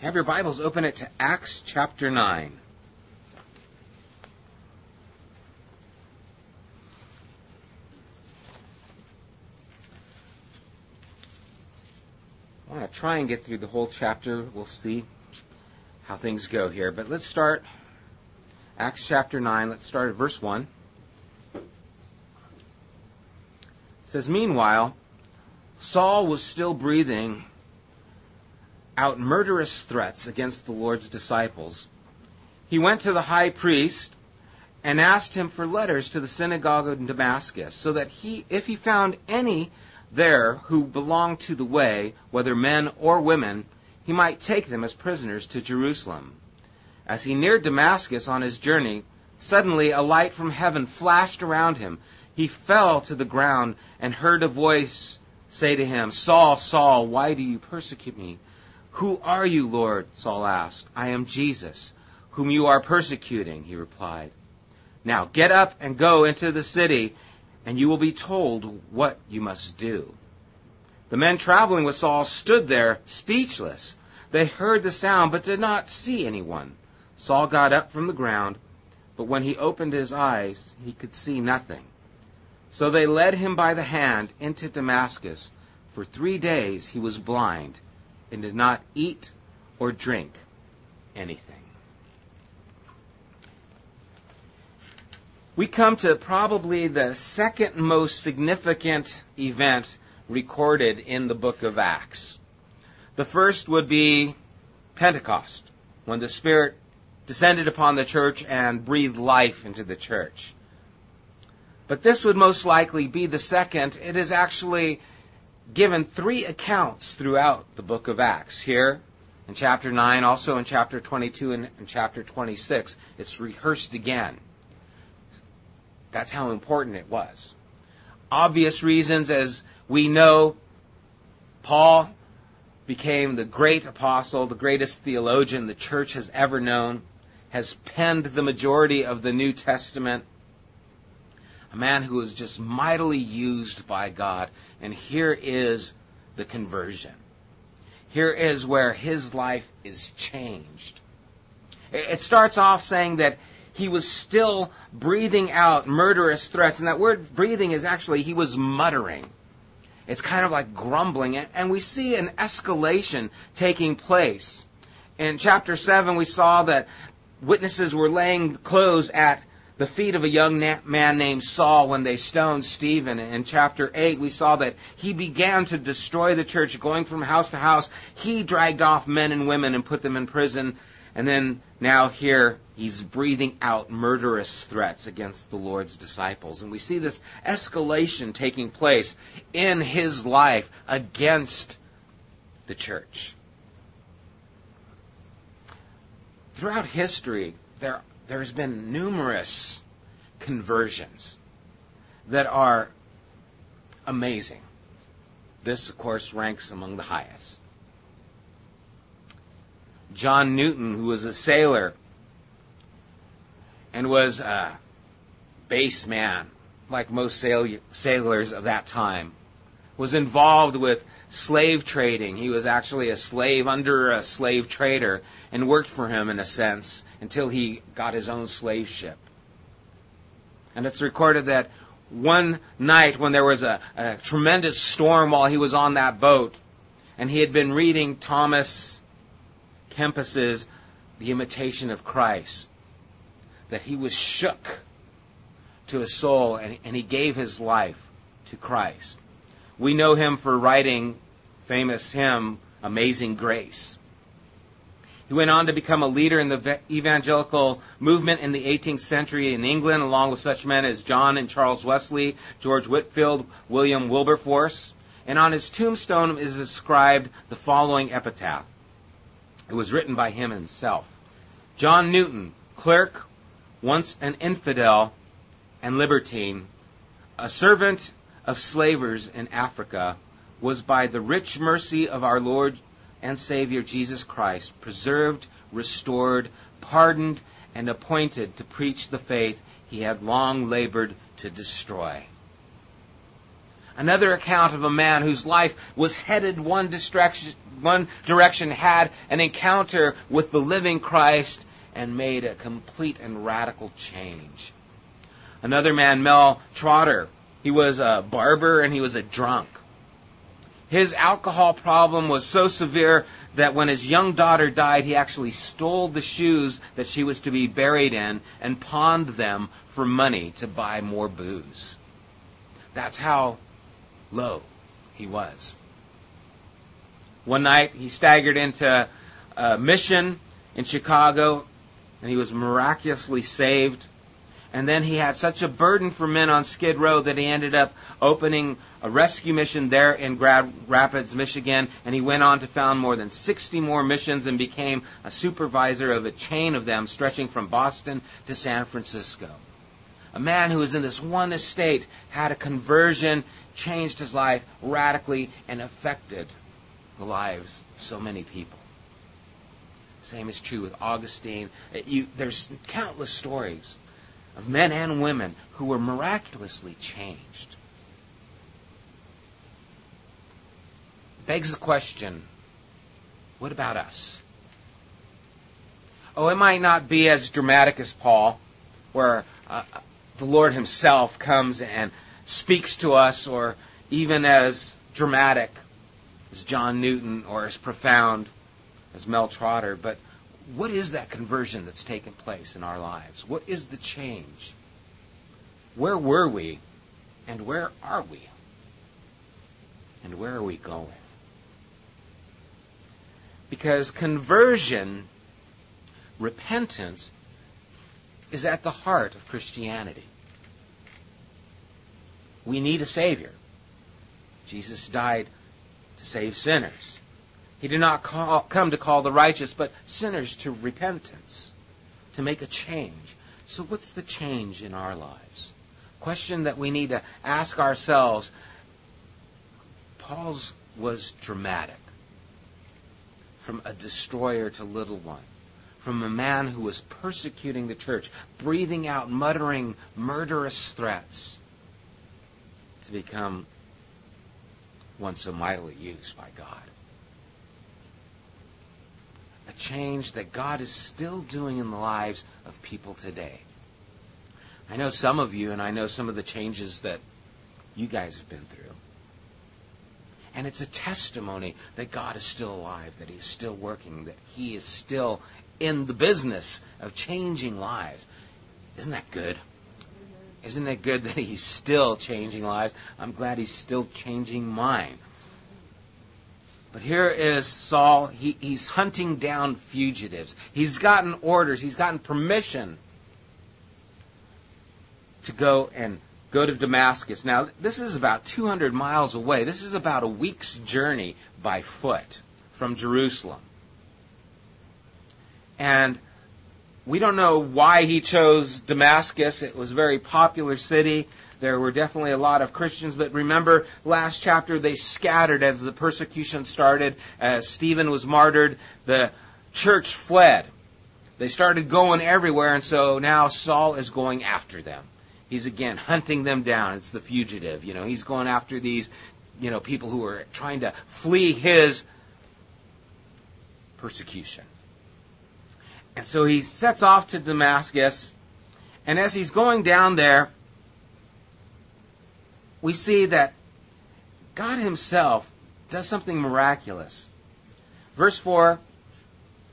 Have your Bibles open it to Acts chapter 9. I want to try and get through the whole chapter. We'll see how things go here. But let's start Acts chapter 9. Let's start at verse 1. It says, Meanwhile, Saul was still breathing out murderous threats against the Lord's disciples. He went to the high priest and asked him for letters to the synagogue in Damascus, so that he, if he found any there who belonged to the way, whether men or women, he might take them as prisoners to Jerusalem. As he neared Damascus on his journey, suddenly a light from heaven flashed around him. He fell to the ground and heard a voice say to him, Saul, Saul, why do you persecute me? Who are you, Lord? Saul asked. I am Jesus, whom you are persecuting, he replied. Now get up and go into the city, and you will be told what you must do. The men traveling with Saul stood there speechless. They heard the sound, but did not see anyone. Saul got up from the ground, but when he opened his eyes, he could see nothing. So they led him by the hand into Damascus. For three days he was blind and did not eat or drink anything. We come to probably the second most significant event recorded in the book of Acts. The first would be Pentecost, when the Spirit descended upon the church and breathed life into the church. But this would most likely be the second. It is actually given three accounts throughout the book of Acts. Here in chapter 9, also in chapter 22 and in chapter 26, it's rehearsed again. That's how important it was. Obvious reasons, as we know, Paul became the great apostle, the greatest theologian the church has ever known, has penned the majority of the New Testament a man who is just mightily used by God. And here is the conversion. Here is where his life is changed. It starts off saying that he was still breathing out murderous threats. And that word breathing is actually, he was muttering. It's kind of like grumbling. And we see an escalation taking place. In chapter 7, we saw that witnesses were laying clothes at the feet of a young man named Saul when they stoned Stephen. In chapter 8, we saw that he began to destroy the church, going from house to house. He dragged off men and women and put them in prison. And then now here, he's breathing out murderous threats against the Lord's disciples. And we see this escalation taking place in his life against the church. Throughout history, there there's been numerous conversions that are amazing. This, of course, ranks among the highest. John Newton, who was a sailor and was a base man, like most sail- sailors of that time, was involved with slave trading. He was actually a slave under a slave trader and worked for him in a sense until he got his own slave ship. And it's recorded that one night when there was a, a tremendous storm while he was on that boat, and he had been reading Thomas Kempis's The Imitation of Christ, that he was shook to his soul and, and he gave his life to Christ. We know him for writing famous hymn, Amazing Grace. He went on to become a leader in the evangelical movement in the 18th century in England, along with such men as John and Charles Wesley, George Whitefield, William Wilberforce. And on his tombstone is inscribed the following epitaph. It was written by him himself. John Newton, clerk, once an infidel and libertine, a servant of slavers in Africa was by the rich mercy of our Lord and Savior Jesus Christ preserved, restored, pardoned, and appointed to preach the faith he had long labored to destroy. Another account of a man whose life was headed one direction, one direction had an encounter with the living Christ and made a complete and radical change. Another man, Mel Trotter, he was a barber and he was a drunk. His alcohol problem was so severe that when his young daughter died, he actually stole the shoes that she was to be buried in and pawned them for money to buy more booze. That's how low he was. One night, he staggered into a mission in Chicago and he was miraculously saved. And then he had such a burden for men on Skid Row that he ended up opening a rescue mission there in Grand Rapids, Michigan, and he went on to found more than 60 more missions and became a supervisor of a chain of them stretching from Boston to San Francisco. A man who was in this one estate had a conversion, changed his life radically, and affected the lives of so many people. Same is true with Augustine. You, there's countless stories of men and women who were miraculously changed. Begs the question what about us? Oh, it might not be as dramatic as Paul, where uh, the Lord Himself comes and speaks to us, or even as dramatic as John Newton or as profound as Mel Trotter, but what is that conversion that's taken place in our lives? What is the change? Where were we and where are we? And where are we going? Because conversion, repentance, is at the heart of Christianity. We need a Savior. Jesus died to save sinners. He did not call, come to call the righteous, but sinners to repentance, to make a change. So, what's the change in our lives? Question that we need to ask ourselves. Paul's was dramatic. From a destroyer to little one. From a man who was persecuting the church, breathing out, muttering murderous threats, to become one so mightily used by God change that God is still doing in the lives of people today. I know some of you, and I know some of the changes that you guys have been through. And it's a testimony that God is still alive, that He is still working, that He is still in the business of changing lives. Isn't that good? Isn't it good that He's still changing lives? I'm glad He's still changing mine. But here is Saul. He, he's hunting down fugitives. He's gotten orders. He's gotten permission to go and go to Damascus. Now, this is about 200 miles away. This is about a week's journey by foot from Jerusalem. And we don't know why he chose Damascus. It was a very popular city. There were definitely a lot of Christians, but remember last chapter they scattered as the persecution started. As Stephen was martyred, the church fled. They started going everywhere, and so now Saul is going after them. He's again hunting them down. It's the fugitive. You know, he's going after these, you know, people who are trying to flee his persecution. And so he sets off to Damascus, and as he's going down there, we see that God Himself does something miraculous. Verse 4,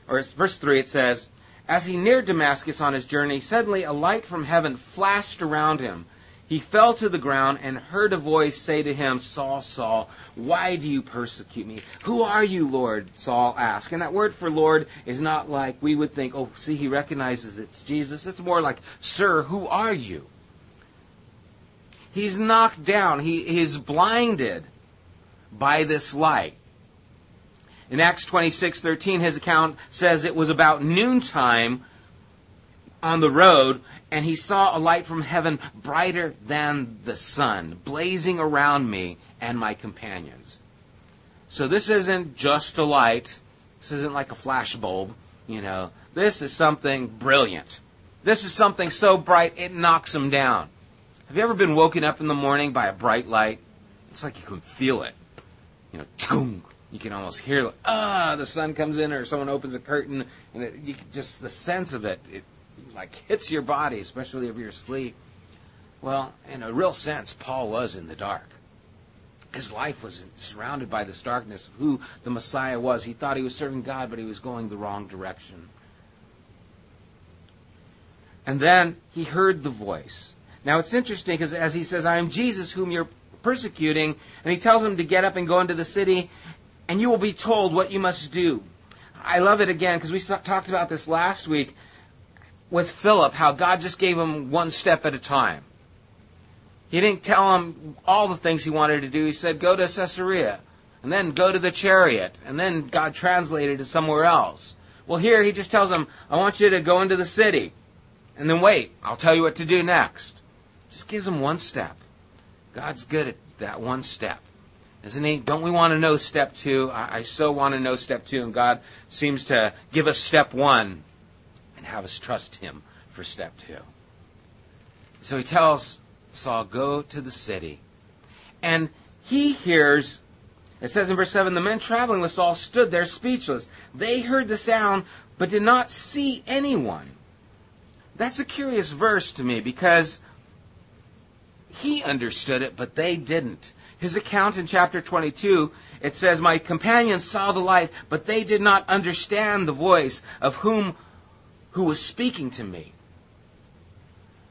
or verse 3, it says, As he neared Damascus on his journey, suddenly a light from heaven flashed around him. He fell to the ground and heard a voice say to him, Saul, Saul, why do you persecute me? Who are you, Lord? Saul asked. And that word for Lord is not like we would think, oh, see, he recognizes it's Jesus. It's more like, Sir, who are you? He's knocked down. He is blinded by this light. In Acts 26:13 his account says it was about noontime on the road and he saw a light from heaven brighter than the sun blazing around me and my companions. So this isn't just a light. This isn't like a flash bulb, you know. This is something brilliant. This is something so bright it knocks him down. Have you ever been woken up in the morning by a bright light? it's like you can feel it. You know, you can almost hear ah, the sun comes in or someone opens a curtain, and it, you just the sense of it, it like hits your body, especially if you're asleep. Well, in a real sense, Paul was in the dark. His life was surrounded by this darkness of who the Messiah was. He thought he was serving God, but he was going the wrong direction. And then he heard the voice. Now it's interesting because as he says, I am Jesus whom you're persecuting, and he tells him to get up and go into the city, and you will be told what you must do. I love it again because we talked about this last week with Philip, how God just gave him one step at a time. He didn't tell him all the things he wanted to do. He said, go to Caesarea, and then go to the chariot, and then God translated it somewhere else. Well, here he just tells him, I want you to go into the city, and then wait, I'll tell you what to do next. Just gives him one step. God's good at that one step. Isn't he? Don't we want to know step two? I, I so want to know step two, and God seems to give us step one and have us trust him for step two. So he tells Saul, Go to the city. And he hears, it says in verse 7 the men traveling with Saul stood there speechless. They heard the sound, but did not see anyone. That's a curious verse to me because he understood it, but they didn't. His account in chapter 22, it says, My companions saw the light, but they did not understand the voice of whom who was speaking to me.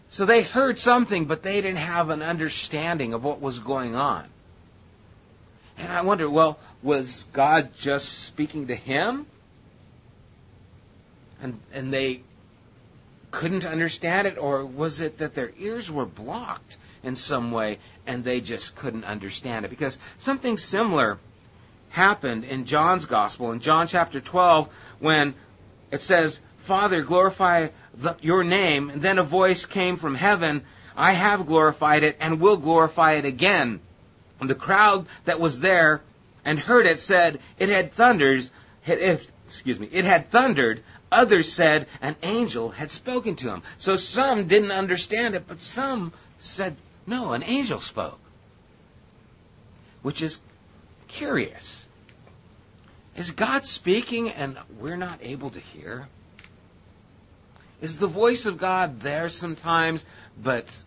So they heard something, but they didn't have an understanding of what was going on. And I wonder, well, was God just speaking to him? And, and they couldn't understand it, or was it that their ears were blocked in some way and they just couldn't understand it? Because something similar happened in John's Gospel, in John chapter 12, when it says, Father, glorify the, your name. And then a voice came from heaven, I have glorified it and will glorify it again. And the crowd that was there and heard it said, it had thunders, it, excuse me, it had thundered. Others said an angel had spoken to him. So some didn't understand it, but some said, no, an angel spoke. Which is curious. Is God speaking and we're not able to hear? Is the voice of God there sometimes, but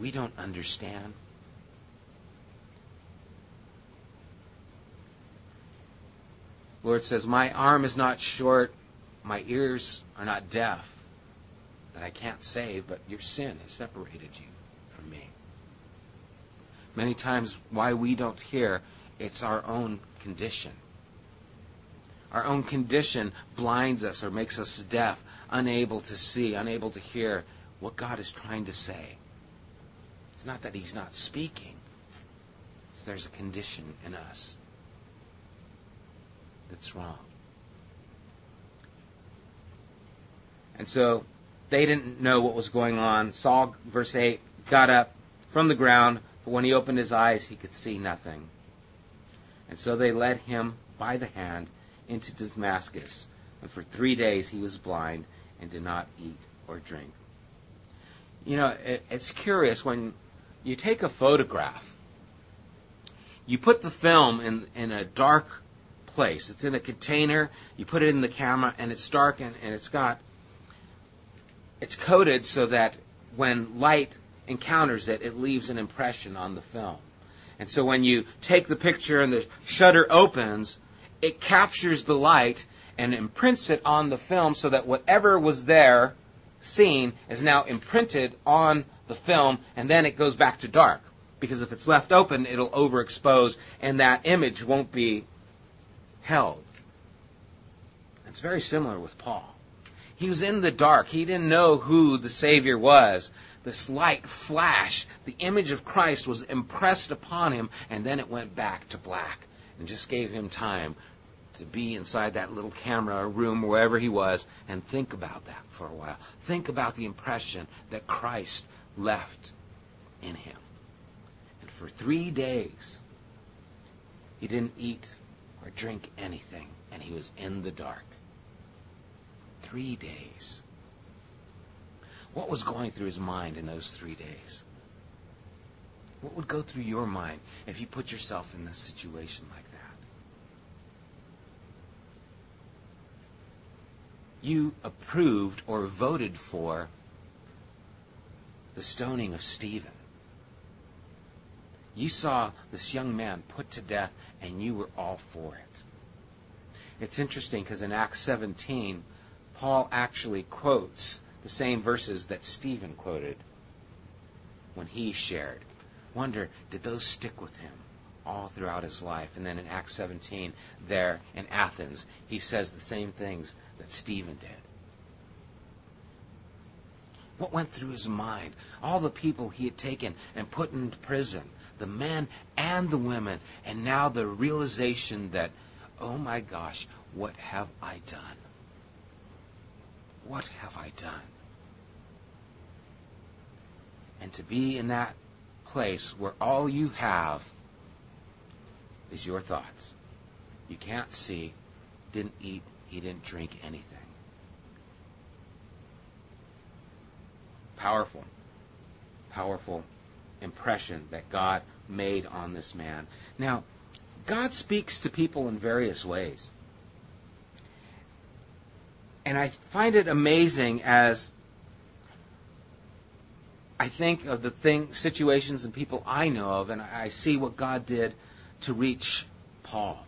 we don't understand? Lord says, My arm is not short, my ears are not deaf, that I can't save, but your sin has separated you. Many times, why we don't hear, it's our own condition. Our own condition blinds us or makes us deaf unable to see, unable to hear what God is trying to say. It's not that He's not speaking, it's there's a condition in us that's wrong. And so they didn't know what was going on. Saul, verse 8, got up from the ground, but when he opened his eyes, he could see nothing. And so they led him by the hand into Damascus. And for three days he was blind and did not eat or drink. You know, it, it's curious when you take a photograph, you put the film in, in a dark place. It's in a container, you put it in the camera, and it's dark and, and it's got, it's coated so that when light encounters it, it leaves an impression on the film. And so when you take the picture and the shutter opens, it captures the light and imprints it on the film so that whatever was there seen is now imprinted on the film and then it goes back to dark. Because if it's left open, it'll overexpose and that image won't be held. It's very similar with Paul. He was in the dark. He didn't know who the Savior was. This light flash, the image of Christ was impressed upon him, and then it went back to black and just gave him time to be inside that little camera room, wherever he was, and think about that for a while. Think about the impression that Christ left in him. And for three days, he didn't eat or drink anything, and he was in the dark. Three days. What was going through his mind in those three days? What would go through your mind if you put yourself in a situation like that? You approved or voted for the stoning of Stephen. You saw this young man put to death, and you were all for it. It's interesting because in Acts 17, Paul actually quotes the same verses that Stephen quoted when he shared. Wonder, did those stick with him all throughout his life? And then in Acts 17, there in Athens, he says the same things that Stephen did. What went through his mind? All the people he had taken and put into prison, the men and the women, and now the realization that, oh my gosh, what have I done? What have I done? And to be in that place where all you have is your thoughts. You can't see, didn't eat, he didn't drink anything. Powerful, powerful impression that God made on this man. Now, God speaks to people in various ways. And I find it amazing as I think of the thing, situations and people I know of, and I see what God did to reach Paul.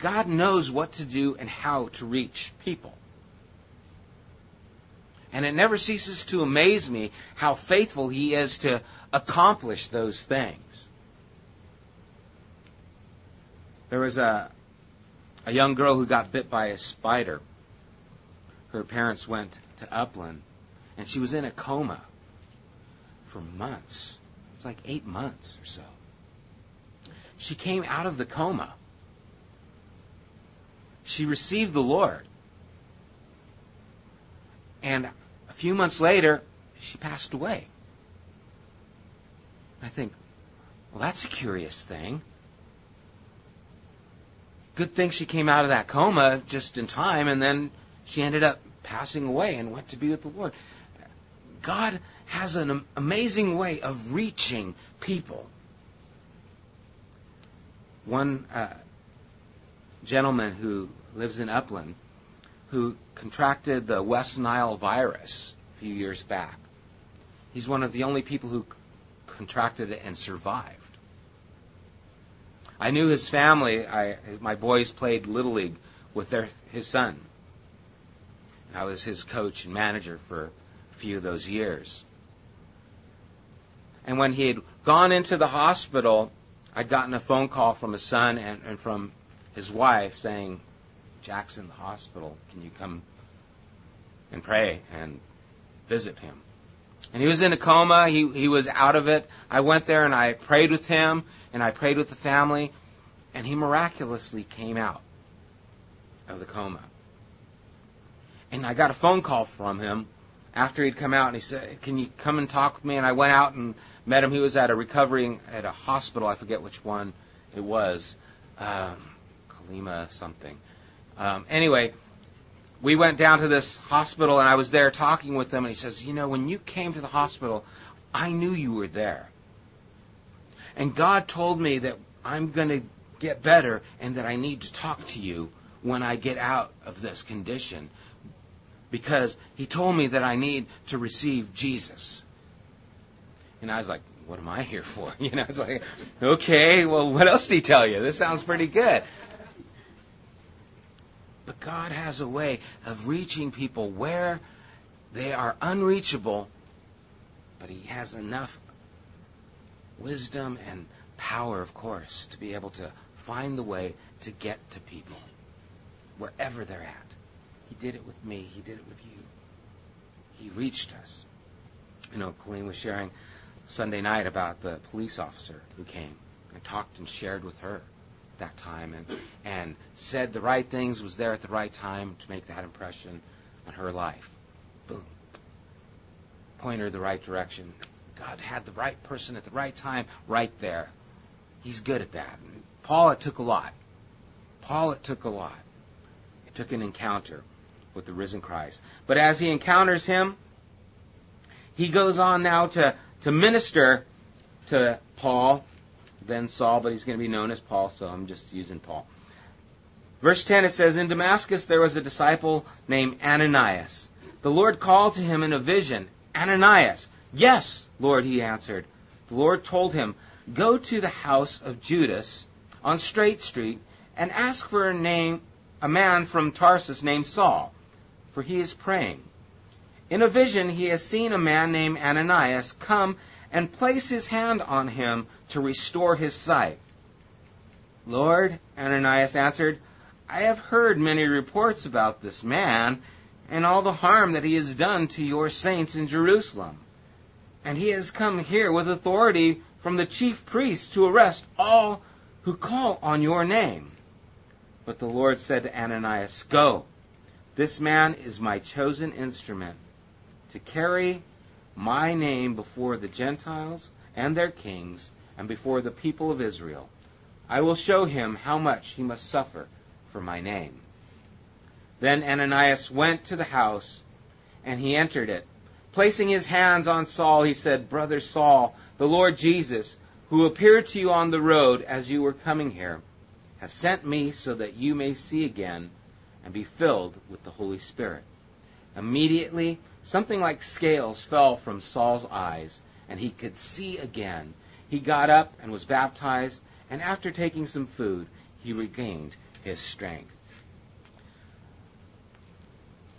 God knows what to do and how to reach people. And it never ceases to amaze me how faithful he is to accomplish those things. There was a, a young girl who got bit by a spider. Her parents went to Upland, and she was in a coma for months. It was like eight months or so. She came out of the coma. She received the Lord. And a few months later, she passed away. I think, well, that's a curious thing. Good thing she came out of that coma just in time, and then she ended up passing away and went to be with the Lord. God has an amazing way of reaching people. One uh, gentleman who lives in Upland who contracted the West Nile virus a few years back. He's one of the only people who contracted it and survived. I knew his family. I, my boys played little league with their his son. I was his coach and manager for few of those years. And when he had gone into the hospital, I'd gotten a phone call from his son and, and from his wife saying, Jack's in the hospital. Can you come and pray and visit him? And he was in a coma. He, he was out of it. I went there and I prayed with him and I prayed with the family. And he miraculously came out of the coma. And I got a phone call from him after he'd come out and he said, Can you come and talk with me? And I went out and met him. He was at a recovering at a hospital. I forget which one it was, um, Kalima something. Um, anyway, we went down to this hospital and I was there talking with him. And he says, "You know, when you came to the hospital, I knew you were there, and God told me that I'm going to get better and that I need to talk to you when I get out of this condition." Because he told me that I need to receive Jesus. And I was like, what am I here for? You know, I was like, okay, well, what else did he tell you? This sounds pretty good. But God has a way of reaching people where they are unreachable, but He has enough wisdom and power, of course, to be able to find the way to get to people wherever they're at. He did it with me, He did it with you. He reached us. You know, Colleen was sharing Sunday night about the police officer who came and talked and shared with her that time and and said the right things, was there at the right time to make that impression on her life. Boom. Point her the right direction. God had the right person at the right time right there. He's good at that. Paul, it took a lot. Paul, it took a lot. It took an encounter with the risen Christ. But as he encounters him, he goes on now to to minister to Paul, then Saul, but he's going to be known as Paul, so I'm just using Paul. Verse 10 it says, In Damascus there was a disciple named Ananias. The Lord called to him in a vision, Ananias. Yes, Lord, he answered. The Lord told him, Go to the house of Judas on Straight Street and ask for a name, a man from Tarsus named Saul, for he is praying. In a vision he has seen a man named Ananias come and place his hand on him to restore his sight. Lord, Ananias answered, I have heard many reports about this man and all the harm that he has done to your saints in Jerusalem. And he has come here with authority from the chief priests to arrest all who call on your name. But the Lord said to Ananias, Go. This man is my chosen instrument to carry my name before the Gentiles and their kings and before the people of Israel. I will show him how much he must suffer for my name. Then Ananias went to the house, and he entered it. Placing his hands on Saul, he said, Brother Saul, the Lord Jesus, who appeared to you on the road as you were coming here, has sent me so that you may see again and be filled with the Holy Spirit. Immediately, something like scales fell from Saul's eyes, and he could see again. He got up and was baptized, and after taking some food, he regained his strength.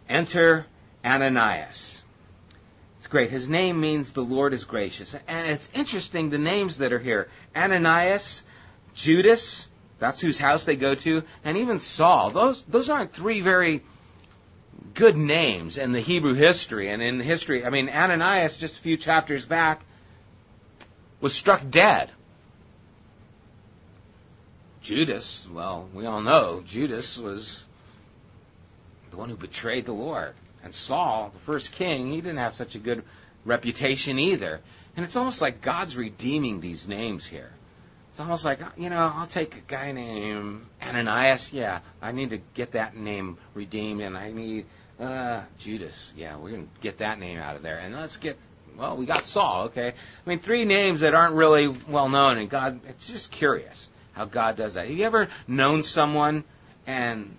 Enter Ananias. It's great. His name means the Lord is gracious. And it's interesting the names that are here. Ananias, Judas, that's whose house they go to, and even Saul. Those those aren't three very good names in the Hebrew history and in history. I mean, Ananias just a few chapters back was struck dead Judas, well, we all know Judas was the one who betrayed the Lord. And Saul, the first king, he didn't have such a good reputation either. And it's almost like God's redeeming these names here. It's almost like, you know, I'll take a guy named Ananias. Yeah, I need to get that name redeemed, and I need uh, Judas. Yeah, we're to get that name out of there. And let's get, well, we got Saul, okay? I mean, three names that aren't really well known, and God, it's just curious how God does that. Have you ever known someone and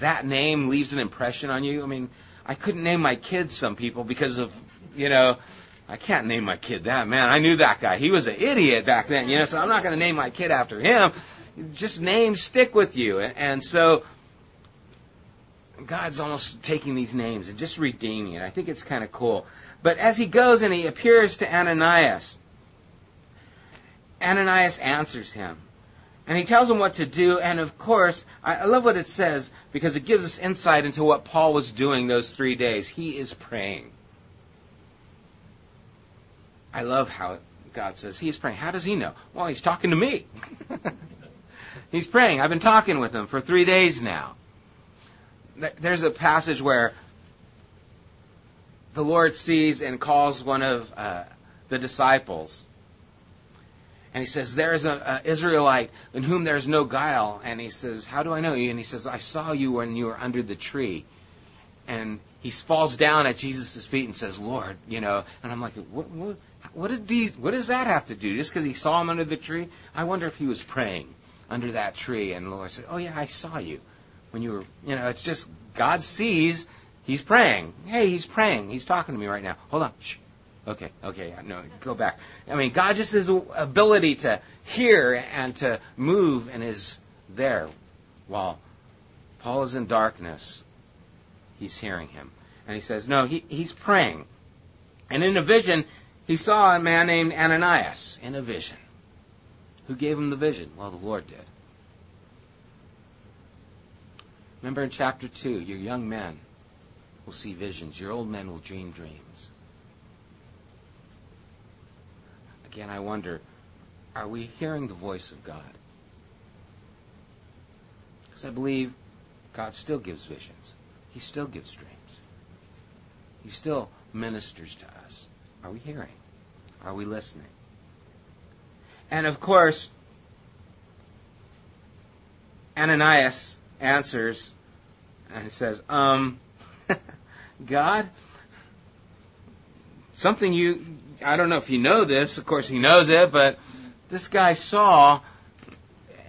that name leaves an impression on you? I mean, I couldn't name my kids some people because of, you know, I can't name my kid that. Man, I knew that guy. He was an idiot back then, you know, so I'm not going to name my kid after him. Just names stick with you. And so God's almost taking these names and just redeeming it. I think it's kind of cool. But as he goes and he appears to Ananias, Ananias answers him. And he tells him what to do. And of course, I love what it says because it gives us insight into what Paul was doing those three days. He is praying. I love how God says he's praying. How does he know? Well, he's talking to me. he's praying. I've been talking with him for three days now. There's a passage where the Lord sees and calls one of uh, the disciples and he says, There is an Israelite in whom there is no guile. And he says, How do I know you? And he says, I saw you when you were under the tree. And he falls down at Jesus' feet and says, Lord, you know. And I'm like, What, what, what, did these, what does that have to do? Just because he saw him under the tree? I wonder if he was praying under that tree. And the Lord said, Oh, yeah, I saw you when you were, you know, it's just God sees he's praying. Hey, he's praying. He's talking to me right now. Hold on. Shh. Okay, okay, no, go back. I mean, God just has ability to hear and to move and is there while Paul is in darkness. He's hearing him. And he says, no, he, he's praying. And in a vision, he saw a man named Ananias in a vision. Who gave him the vision? Well, the Lord did. Remember in chapter 2, your young men will see visions, your old men will dream dreams. Again, I wonder are we hearing the voice of God? Because I believe God still gives visions, He still gives dreams, He still ministers to us. Are we hearing? Are we listening? And of course, Ananias answers and he says, Um, God, something you I don't know if you know this. Of course, he knows it, but this guy saw,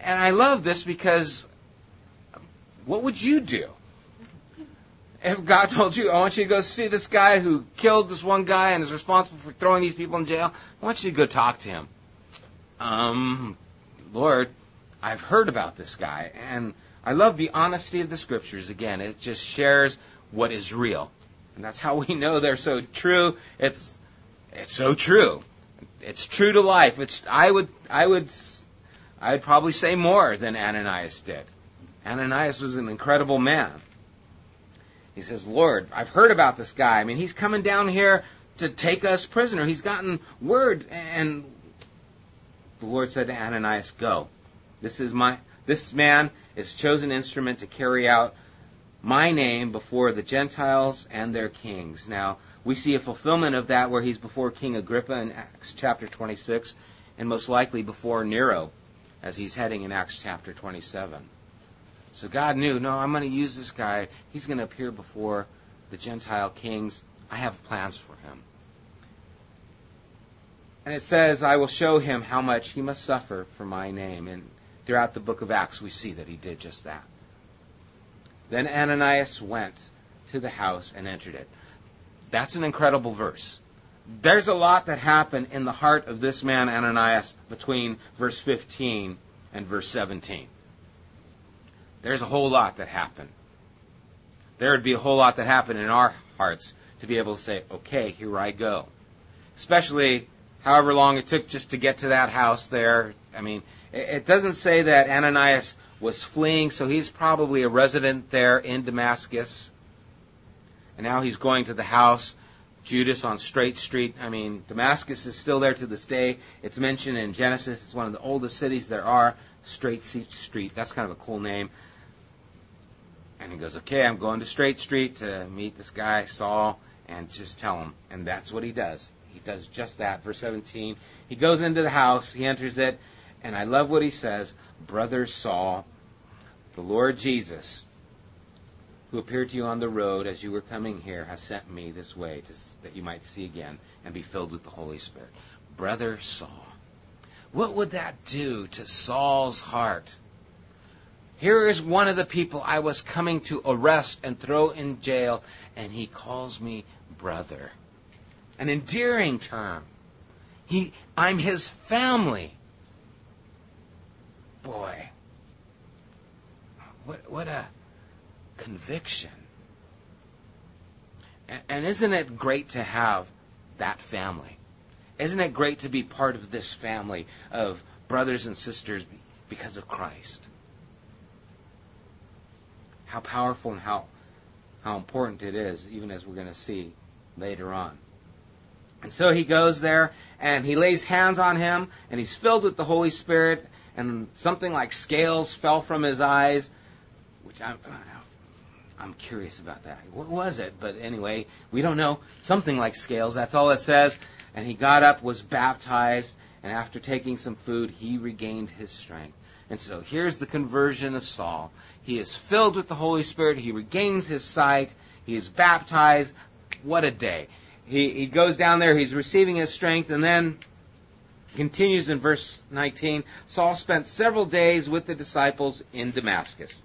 and I love this because what would you do? If God told you, I want you to go see this guy who killed this one guy and is responsible for throwing these people in jail, I want you to go talk to him. Um, Lord, I've heard about this guy, and I love the honesty of the scriptures. Again, it just shares what is real. And that's how we know they're so true. It's it's so true. It's true to life. It's I would I would I would probably say more than Ananias did. Ananias was an incredible man. He says, Lord, I've heard about this guy. I mean, he's coming down here to take us prisoner. He's gotten word. And the Lord said to Ananias, Go. This is my this man is chosen instrument to carry out my name before the Gentiles and their kings. Now, we see a fulfillment of that where he's before King Agrippa in Acts chapter 26, and most likely before Nero as he's heading in Acts chapter 27. So God knew, no, I'm going to use this guy. He's going to appear before the Gentile kings. I have plans for him. And it says, I will show him how much he must suffer for my name. And throughout the book of Acts, we see that he did just that. Then Ananias went to the house and entered it. That's an incredible verse. There's a lot that happened in the heart of this man, Ananias, between verse 15 and verse 17. There's a whole lot that happened. There would be a whole lot that happened in our hearts to be able to say, okay, here I go. Especially however long it took just to get to that house there. I mean, it doesn't say that Ananias was fleeing, so he's probably a resident there in Damascus. And now he's going to the house. Judas on Straight Street. I mean, Damascus is still there to this day. It's mentioned in Genesis. It's one of the oldest cities there are. Straight Street. That's kind of a cool name. And he goes, okay, I'm going to Straight Street to meet this guy, Saul, and just tell him. And that's what he does. He does just that. Verse 17. He goes into the house, he enters it, and I love what he says Brother Saul, the Lord Jesus, who appeared to you on the road as you were coming here, has sent me this way to, that you might see again and be filled with the Holy Spirit. Brother Saul. What would that do to Saul's heart? Here is one of the people I was coming to arrest and throw in jail, and he calls me brother. An endearing term. He, I'm his family. Boy, what, what a conviction. And, and isn't it great to have that family? Isn't it great to be part of this family of brothers and sisters because of Christ? How powerful and how how important it is, even as we're going to see later on. And so he goes there and he lays hands on him and he's filled with the Holy Spirit and something like scales fell from his eyes, which I'm, I'm curious about that. What was it? But anyway, we don't know. Something like scales, that's all it says. And he got up, was baptized, and after taking some food, he regained his strength. And so here's the conversion of Saul. He is filled with the Holy Spirit. He regains his sight. He is baptized. What a day. He, he goes down there. He's receiving his strength. And then continues in verse 19. Saul spent several days with the disciples in Damascus.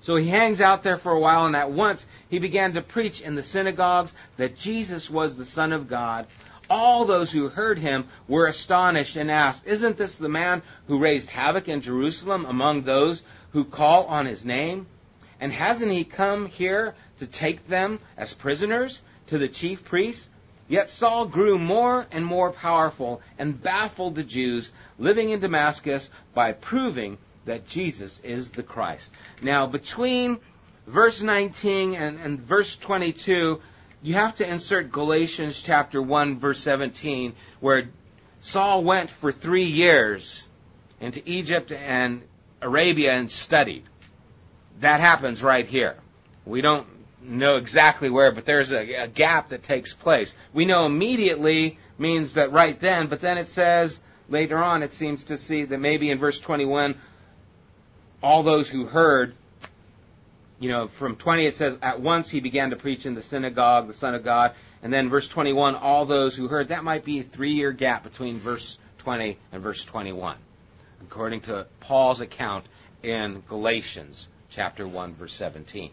So he hangs out there for a while, and at once he began to preach in the synagogues that Jesus was the Son of God. All those who heard him were astonished and asked, Isn't this the man who raised havoc in Jerusalem among those who call on his name? And hasn't he come here to take them as prisoners to the chief priests? Yet Saul grew more and more powerful and baffled the Jews living in Damascus by proving that Jesus is the Christ. Now, between verse 19 and, and verse 22, you have to insert Galatians chapter 1 verse 17 where Saul went for three years into Egypt and Arabia and studied. That happens right here. We don't know exactly where, but there's a, a, gap that takes place. We know immediately means that right then, but then it says later on, it seems to see that maybe in verse 21, all those who heard you know, from 20 it says, At once he began to preach in the synagogue, the Son of God. And then verse 21, all those who heard. That might be a three year gap between verse 20 and verse 21, according to Paul's account in Galatians chapter 1, verse 17.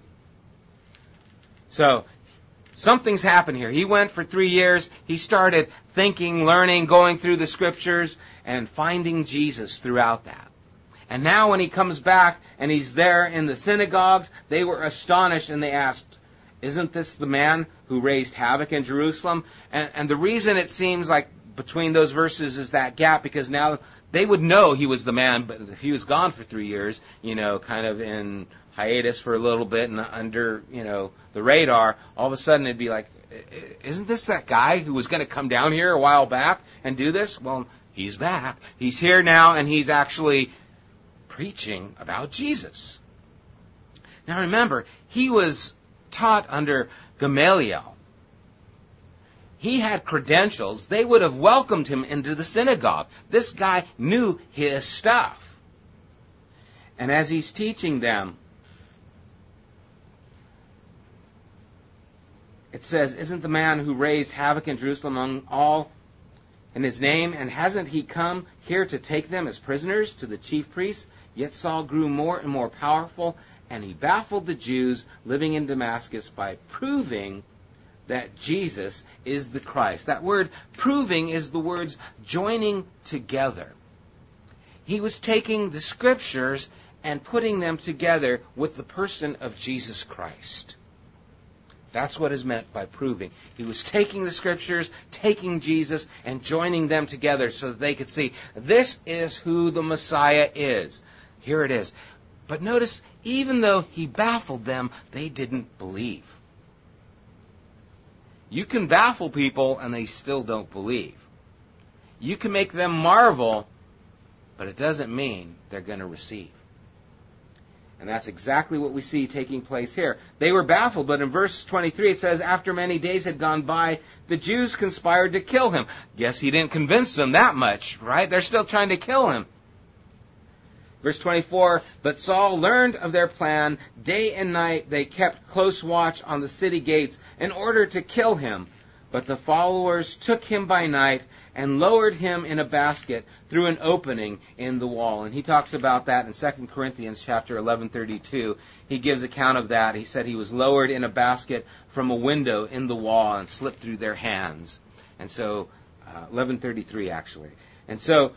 So, something's happened here. He went for three years. He started thinking, learning, going through the scriptures, and finding Jesus throughout that. And now when he comes back and he's there in the synagogues, they were astonished and they asked, isn't this the man who raised havoc in Jerusalem? And, and the reason it seems like between those verses is that gap because now they would know he was the man, but if he was gone for three years, you know, kind of in hiatus for a little bit and under, you know, the radar, all of a sudden it'd be like, isn't this that guy who was going to come down here a while back and do this? Well, he's back. He's here now and he's actually preaching about Jesus. Now remember, he was taught under Gamaliel. He had credentials. They would have welcomed him into the synagogue. This guy knew his stuff. And as he's teaching them, it says, Isn't the man who raised havoc in Jerusalem among all in his name? And hasn't he come here to take them as prisoners to the chief priests? Yet Saul grew more and more powerful, and he baffled the Jews living in Damascus by proving that Jesus is the Christ. That word proving is the words joining together. He was taking the scriptures and putting them together with the person of Jesus Christ. That's what is meant by proving. He was taking the scriptures, taking Jesus, and joining them together so that they could see this is who the Messiah is. Here it is. But notice, even though he baffled them, they didn't believe. You can baffle people and they still don't believe. You can make them marvel, but it doesn't mean they're going to receive. And that's exactly what we see taking place here. They were baffled, but in verse 23 it says, After many days had gone by, the Jews conspired to kill him. Guess he didn't convince them that much, right? They're still trying to kill him. Verse 24, but Saul learned of their plan. Day and night they kept close watch on the city gates in order to kill him. But the followers took him by night and lowered him in a basket through an opening in the wall. And he talks about that in 2 Corinthians chapter 11:32. He gives account of that. He said he was lowered in a basket from a window in the wall and slipped through their hands. And so uh, 11:33 actually. And so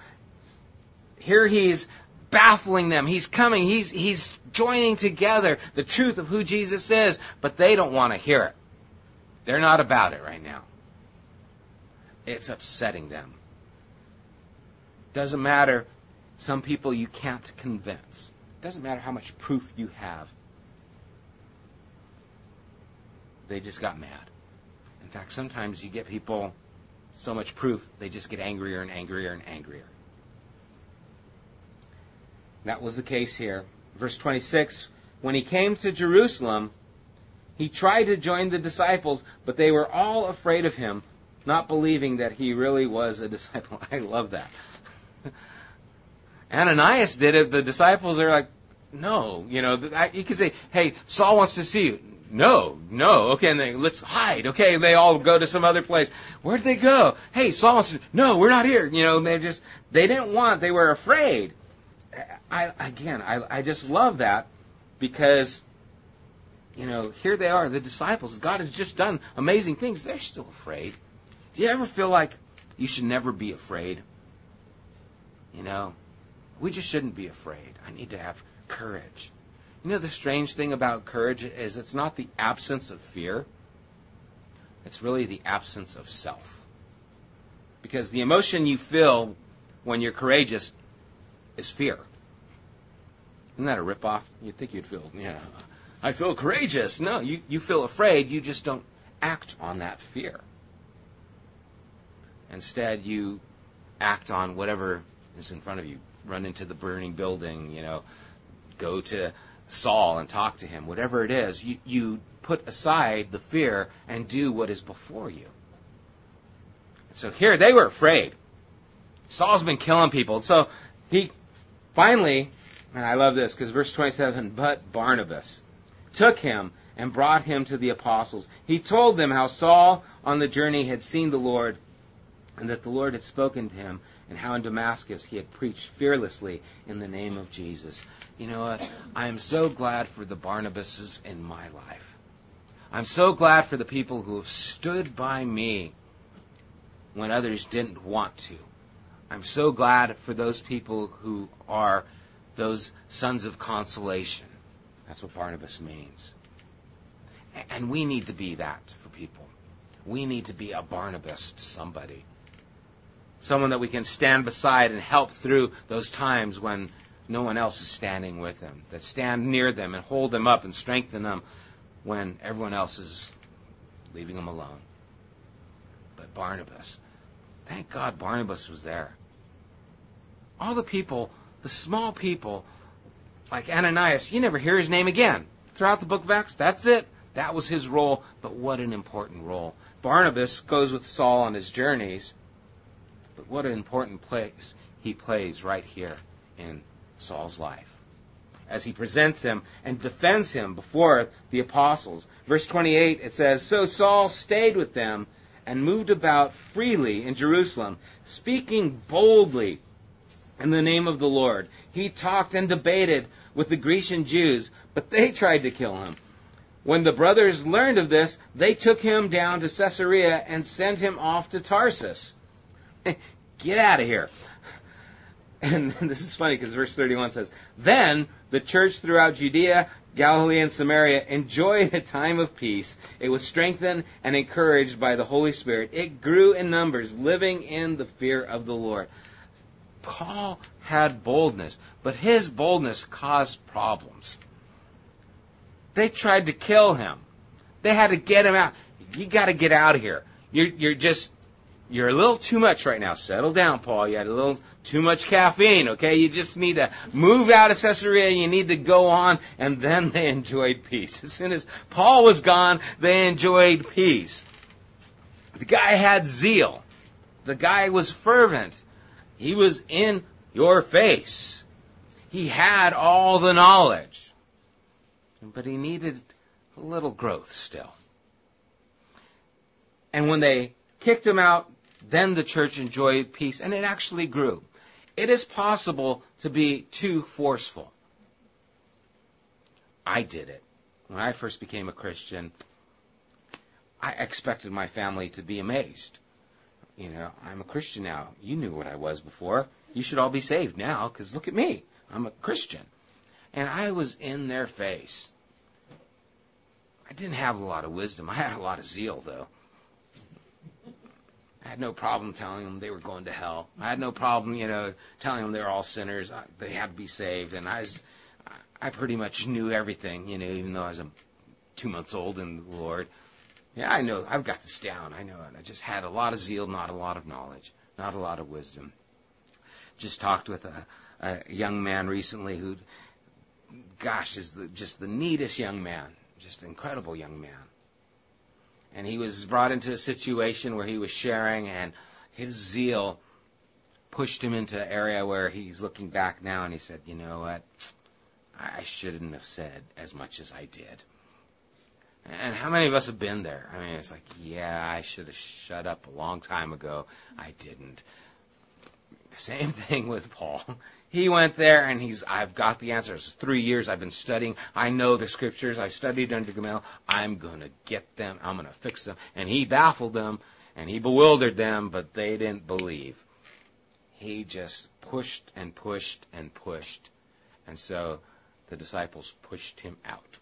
here he's baffling them. He's coming. He's, he's joining together the truth of who Jesus is, but they don't want to hear it. They're not about it right now. It's upsetting them. Doesn't matter. Some people you can't convince. Doesn't matter how much proof you have. They just got mad. In fact, sometimes you get people so much proof, they just get angrier and angrier and angrier. That was the case here. Verse 26 When he came to Jerusalem, he tried to join the disciples, but they were all afraid of him, not believing that he really was a disciple. I love that. Ananias did it. The disciples are like, no, you know, you could say, hey, Saul wants to see you. No, no, okay, and then let's hide. Okay, they all go to some other place. Where'd they go? Hey, Saul wants to. No, we're not here. You know, they just they didn't want. They were afraid. I again, I, I just love that because you know here they are, the disciples. God has just done amazing things. They're still afraid. Do you ever feel like you should never be afraid? You know, we just shouldn't be afraid. I need to have courage. You know, the strange thing about courage is it's not the absence of fear. It's really the absence of self. Because the emotion you feel when you're courageous is fear. Isn't that a ripoff? You'd think you'd feel, yeah, I feel courageous. No, you, you feel afraid. You just don't act on that fear. Instead, you act on whatever is in front of you. Run into the burning building, you know, go to Saul and talk to him. Whatever it is, you, you put aside the fear and do what is before you. So here they were afraid. Saul's been killing people. So he finally and I love this because verse 27, but Barnabas took him and brought him to the apostles. He told them how Saul on the journey had seen the Lord and that the Lord had spoken to him and how in Damascus he had preached fearlessly in the name of Jesus. You know what? I am so glad for the Barnabases in my life. I'm so glad for the people who have stood by me when others didn't want to. I'm so glad for those people who are those sons of consolation. That's what Barnabas means. And we need to be that for people. We need to be a Barnabas to somebody. Someone that we can stand beside and help through those times when no one else is standing with them. That stand near them and hold them up and strengthen them when everyone else is leaving them alone. But Barnabas, thank God Barnabas was there. All the people, the small people, like Ananias, you never hear his name again. Throughout the book of Acts, that's it. That was his role, but what an important role. Barnabas goes with Saul on his journeys, but what an important place he plays right here in Saul's life. As he presents him and defends him before the apostles. Verse 28, it says, So Saul stayed with them and moved about freely in Jerusalem, speaking boldly in the name of the Lord. He talked and debated with the Grecian Jews, but they tried to kill him. When the brothers learned of this, they took him down to Caesarea and sent him off to Tarsus. Get out of here. And this is funny because verse 31 says, Then the church throughout Judea, Galilee, and Samaria enjoyed a time of peace. It was strengthened and encouraged by the Holy Spirit. It grew in numbers, living in the fear of the Lord. Paul had boldness, but his boldness caused problems. They tried to kill him. They had to get him out. You got to get out of here. You're, you're just, you're a little too much right now. Settle down, Paul. You had a little too much caffeine, okay? You just need to move out of Caesarea. You need to go on. And then they enjoyed peace. As soon as Paul was gone, they enjoyed peace. The guy had zeal. The guy was fervent. He was in your face. He had all the knowledge but he needed a little growth still. And when they kicked him out, then the church enjoyed peace, and it actually grew. It is possible to be too forceful. I did it. When I first became a Christian, I expected my family to be amazed. You know, I'm a Christian now. You knew what I was before. You should all be saved now, because look at me. I'm a Christian. And I was in their face. I didn't have a lot of wisdom. I had a lot of zeal, though. I had no problem telling them they were going to hell. I had no problem, you know, telling them they're all sinners. They had to be saved. And I was, I pretty much knew everything, you know, even though I was a, two months old in the Lord. Yeah, I know. I've got this down. I know it. I just had a lot of zeal, not a lot of knowledge, not a lot of wisdom. Just talked with a, a young man recently who, gosh, is the, just the neatest young man just incredible young man. And he was brought into a situation where he was sharing, and his zeal pushed him into an area where he's looking back now and he said, You know what? I shouldn't have said as much as I did. And how many of us have been there? I mean, it's like, yeah, I should have shut up a long time ago. I didn't. Same thing with Paul. He went there and he's, I've got the answers. Three years I've been studying. I know the scriptures. I studied under Gamaliel. I'm going to get them. I'm going to fix them. And he baffled them and he bewildered them, but they didn't believe. He just pushed and pushed and pushed. And so the disciples pushed him out.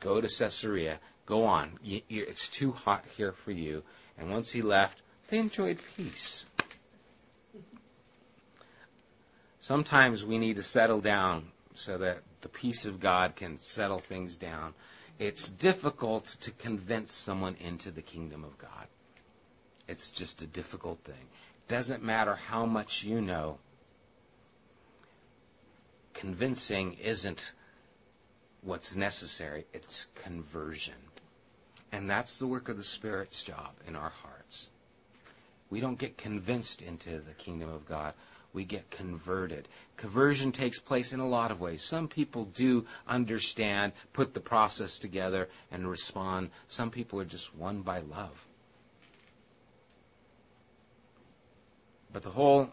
Go to Caesarea. Go on. It's too hot here for you. And once he left, they enjoyed peace. Sometimes we need to settle down so that the peace of God can settle things down. It's difficult to convince someone into the kingdom of God. It's just a difficult thing. It Doesn't matter how much you know. Convincing isn't what's necessary, it's conversion. And that's the work of the Spirit's job in our hearts. We don't get convinced into the kingdom of God we get converted. Conversion takes place in a lot of ways. Some people do understand, put the process together, and respond. Some people are just won by love. But the whole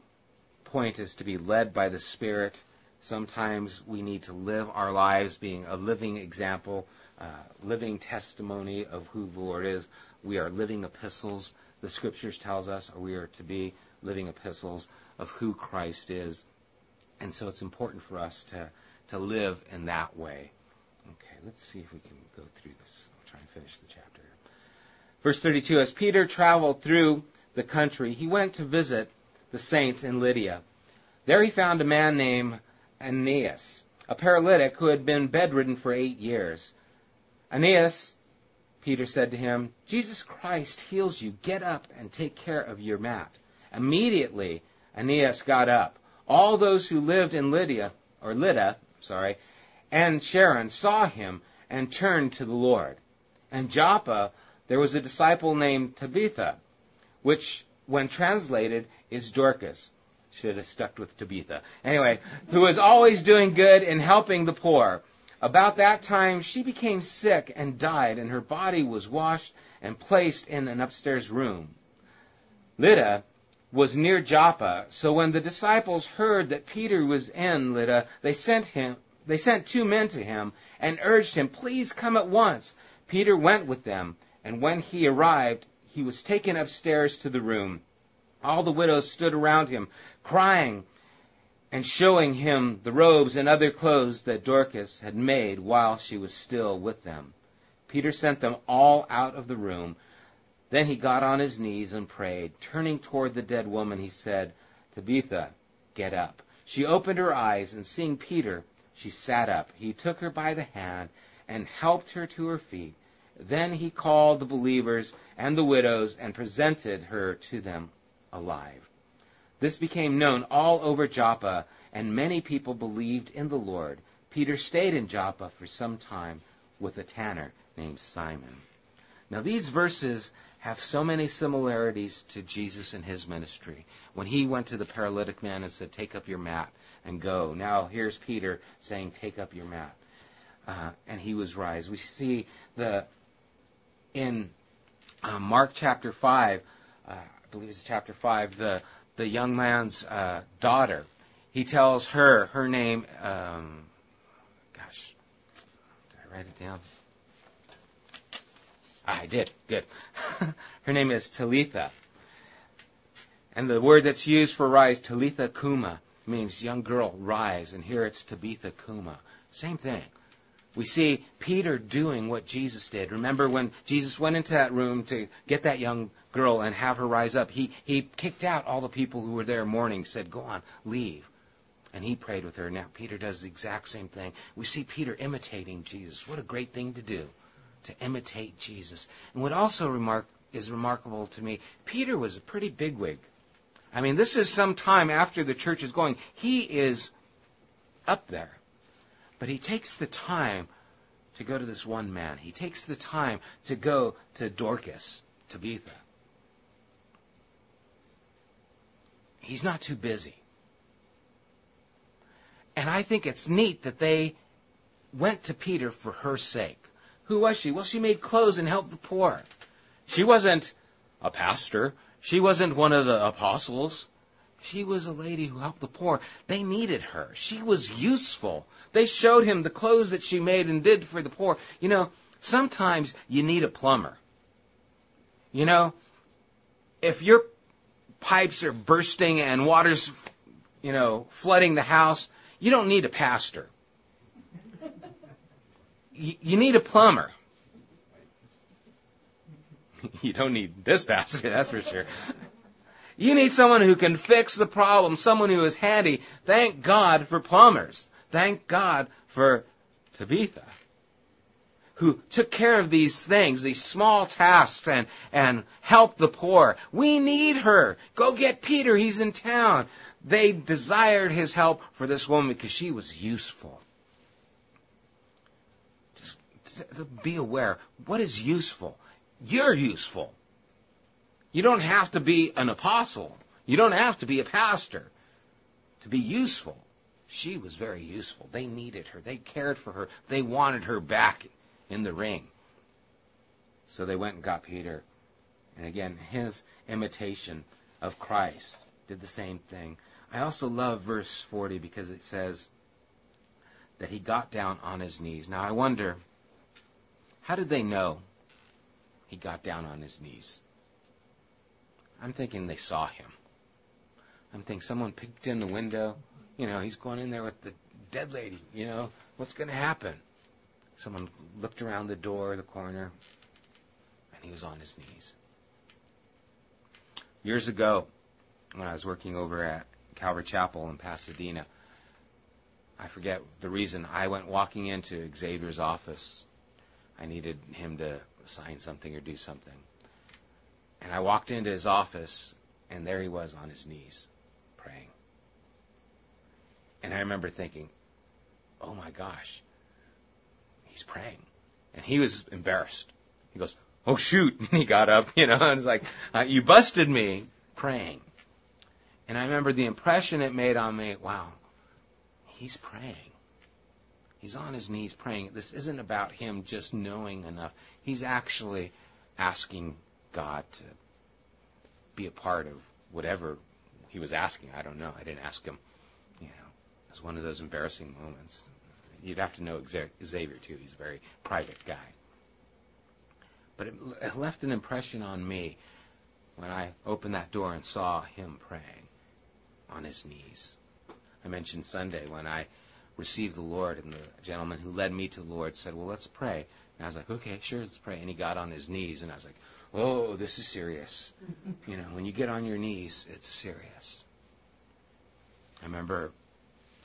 point is to be led by the Spirit. Sometimes we need to live our lives being a living example, uh, living testimony of who the Lord is. We are living epistles, the Scriptures tells us, or we are to be living epistles of who Christ is. And so it's important for us to, to live in that way. Okay, let's see if we can go through this. I'll try and finish the chapter. Verse 32 As Peter traveled through the country, he went to visit the saints in Lydia. There he found a man named Aeneas, a paralytic who had been bedridden for eight years. Aeneas, Peter said to him, Jesus Christ heals you. Get up and take care of your mat. Immediately, Aeneas got up. All those who lived in Lydia, or Lydda, sorry, and Sharon saw him and turned to the Lord. And Joppa, there was a disciple named Tabitha, which, when translated, is Dorcas. Should have stuck with Tabitha. Anyway, who was always doing good and helping the poor. About that time, she became sick and died, and her body was washed and placed in an upstairs room. Lydda was near Joppa, so when the disciples heard that Peter was in Lydda, they sent him they sent two men to him and urged him, "Please come at once." Peter went with them, and when he arrived, he was taken upstairs to the room. All the widows stood around him, crying and showing him the robes and other clothes that Dorcas had made while she was still with them. Peter sent them all out of the room. Then he got on his knees and prayed. Turning toward the dead woman, he said, Tabitha, get up. She opened her eyes, and seeing Peter, she sat up. He took her by the hand and helped her to her feet. Then he called the believers and the widows and presented her to them alive. This became known all over Joppa, and many people believed in the Lord. Peter stayed in Joppa for some time with a tanner named Simon. Now, these verses have so many similarities to Jesus and his ministry. When he went to the paralytic man and said, Take up your mat and go. Now here's Peter saying, Take up your mat. Uh, and he was rise. We see the in uh, Mark chapter 5, uh, believe it's chapter 5, the, the young man's uh, daughter. He tells her, her name, um, gosh, did I write it down? I did. Good. Her name is Talitha. And the word that's used for rise, Talitha Kuma, means young girl, rise. And here it's Tabitha Kuma. Same thing. We see Peter doing what Jesus did. Remember when Jesus went into that room to get that young girl and have her rise up, he, he kicked out all the people who were there mourning, said, Go on, leave. And he prayed with her. Now Peter does the exact same thing. We see Peter imitating Jesus. What a great thing to do to imitate Jesus. And what also remark, is remarkable to me, Peter was a pretty bigwig. I mean, this is some time after the church is going. He is up there. But he takes the time to go to this one man. He takes the time to go to Dorcas, Tabitha. He's not too busy. And I think it's neat that they went to Peter for her sake. Who was she? Well, she made clothes and helped the poor. She wasn't a pastor. She wasn't one of the apostles. She was a lady who helped the poor. They needed her. She was useful. They showed him the clothes that she made and did for the poor. You know, sometimes you need a plumber. You know, if your pipes are bursting and water's, you know, flooding the house, you don't need a pastor you need a plumber. You don't need this pastor, that's for sure. You need someone who can fix the problem, someone who is handy. Thank God for plumbers. Thank God for Tabitha, who took care of these things, these small tasks, and, and helped the poor. We need her. Go get Peter, he's in town. They desired his help for this woman because she was useful Just be aware what is useful. You're useful. You don't have to be an apostle. You don't have to be a pastor. to be useful. She was very useful. They needed her. They cared for her. They wanted her back in the ring. So they went and got Peter. And again, his imitation of Christ did the same thing. I also love verse 40 because it says that he got down on his knees. Now I wonder, how did they know he got down on his knees? I'm thinking they saw him. I'm thinking someone peeked in the window. You know, he's going in there with the dead lady. You know, what's going to happen? Someone looked around the door, the corner, and he was on his knees. Years ago, when I was working over at Calvary Chapel in Pasadena, I forget the reason, I went walking into Xavier's office. I needed him to sign something or do something. And I walked into his office, and there he was on his knees, praying. And I remember thinking, oh my gosh, he's praying. And he was embarrassed. He goes, oh shoot. And he got up, you know, and it's like, uh, you busted me praying. And I remember the impression it made on me, wow, he's praying. He's on his knees praying. This isn't about him just knowing enough. He's actually asking God to be a part of whatever he was asking. I don't know. I didn't ask him. You know, it was one of those embarrassing moments. You'd have to know Xavier too. He's a very private guy. But it left an impression on me when I opened that door and saw him praying on his knees. I mentioned Sunday when I received the Lord, and the gentleman who led me to the Lord said, Well, let's pray. And I was like, Okay, sure, let's pray. And he got on his knees, and I was like, Oh, this is serious. you know, when you get on your knees, it's serious. I remember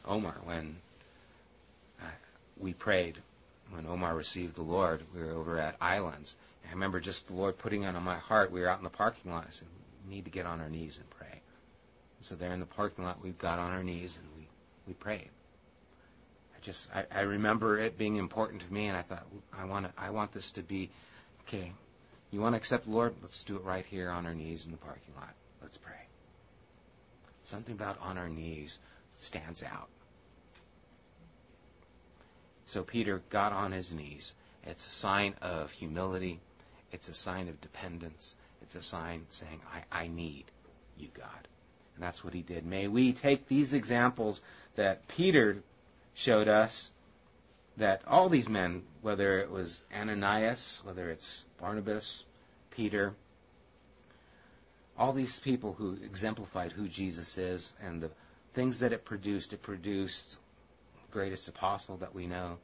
Omar when uh, we prayed, when Omar received the Lord, we were over at Islands. And I remember just the Lord putting it on my heart. We were out in the parking lot. I said, We need to get on our knees and pray. And so there in the parking lot, we got on our knees and we, we prayed. I just, I, I remember it being important to me, and I thought, I want to, I want this to be, okay, you want to accept the Lord? Let's do it right here on our knees in the parking lot. Let's pray. Something about on our knees stands out. So Peter got on his knees. It's a sign of humility. It's a sign of dependence. It's a sign saying, I, I need you, God. And that's what he did. May we take these examples that Peter showed us that all these men, whether it was Ananias, whether it's Barnabas, Peter, all these people who exemplified who Jesus is and the things that it produced, it produced the greatest apostle that we know.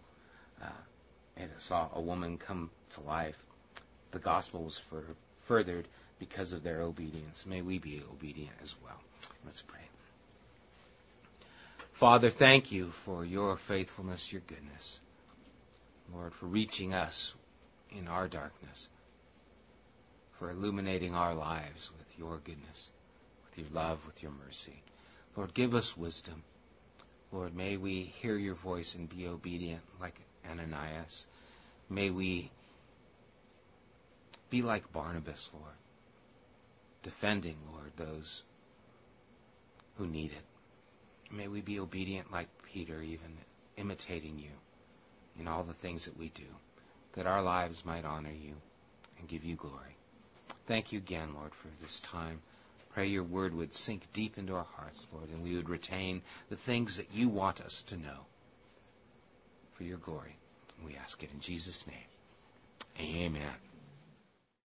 Uh, and it saw a woman come to life. The gospel was furthered because of their obedience. May we be obedient as well. Let's pray. Father, thank you for your faithfulness, your goodness. Lord, for reaching us in our darkness, for illuminating our lives with your goodness, with your love, with your mercy. Lord, give us wisdom. Lord, may we hear your voice and be obedient like Ananias. May we be like Barnabas, Lord, defending, Lord, those who need it. May we be obedient like Peter, even imitating you in all the things that we do, that our lives might honor you and give you glory. Thank you again, Lord, for this time. Pray your word would sink deep into our hearts, Lord, and we would retain the things that you want us to know for your glory. We ask it in Jesus' name. Amen.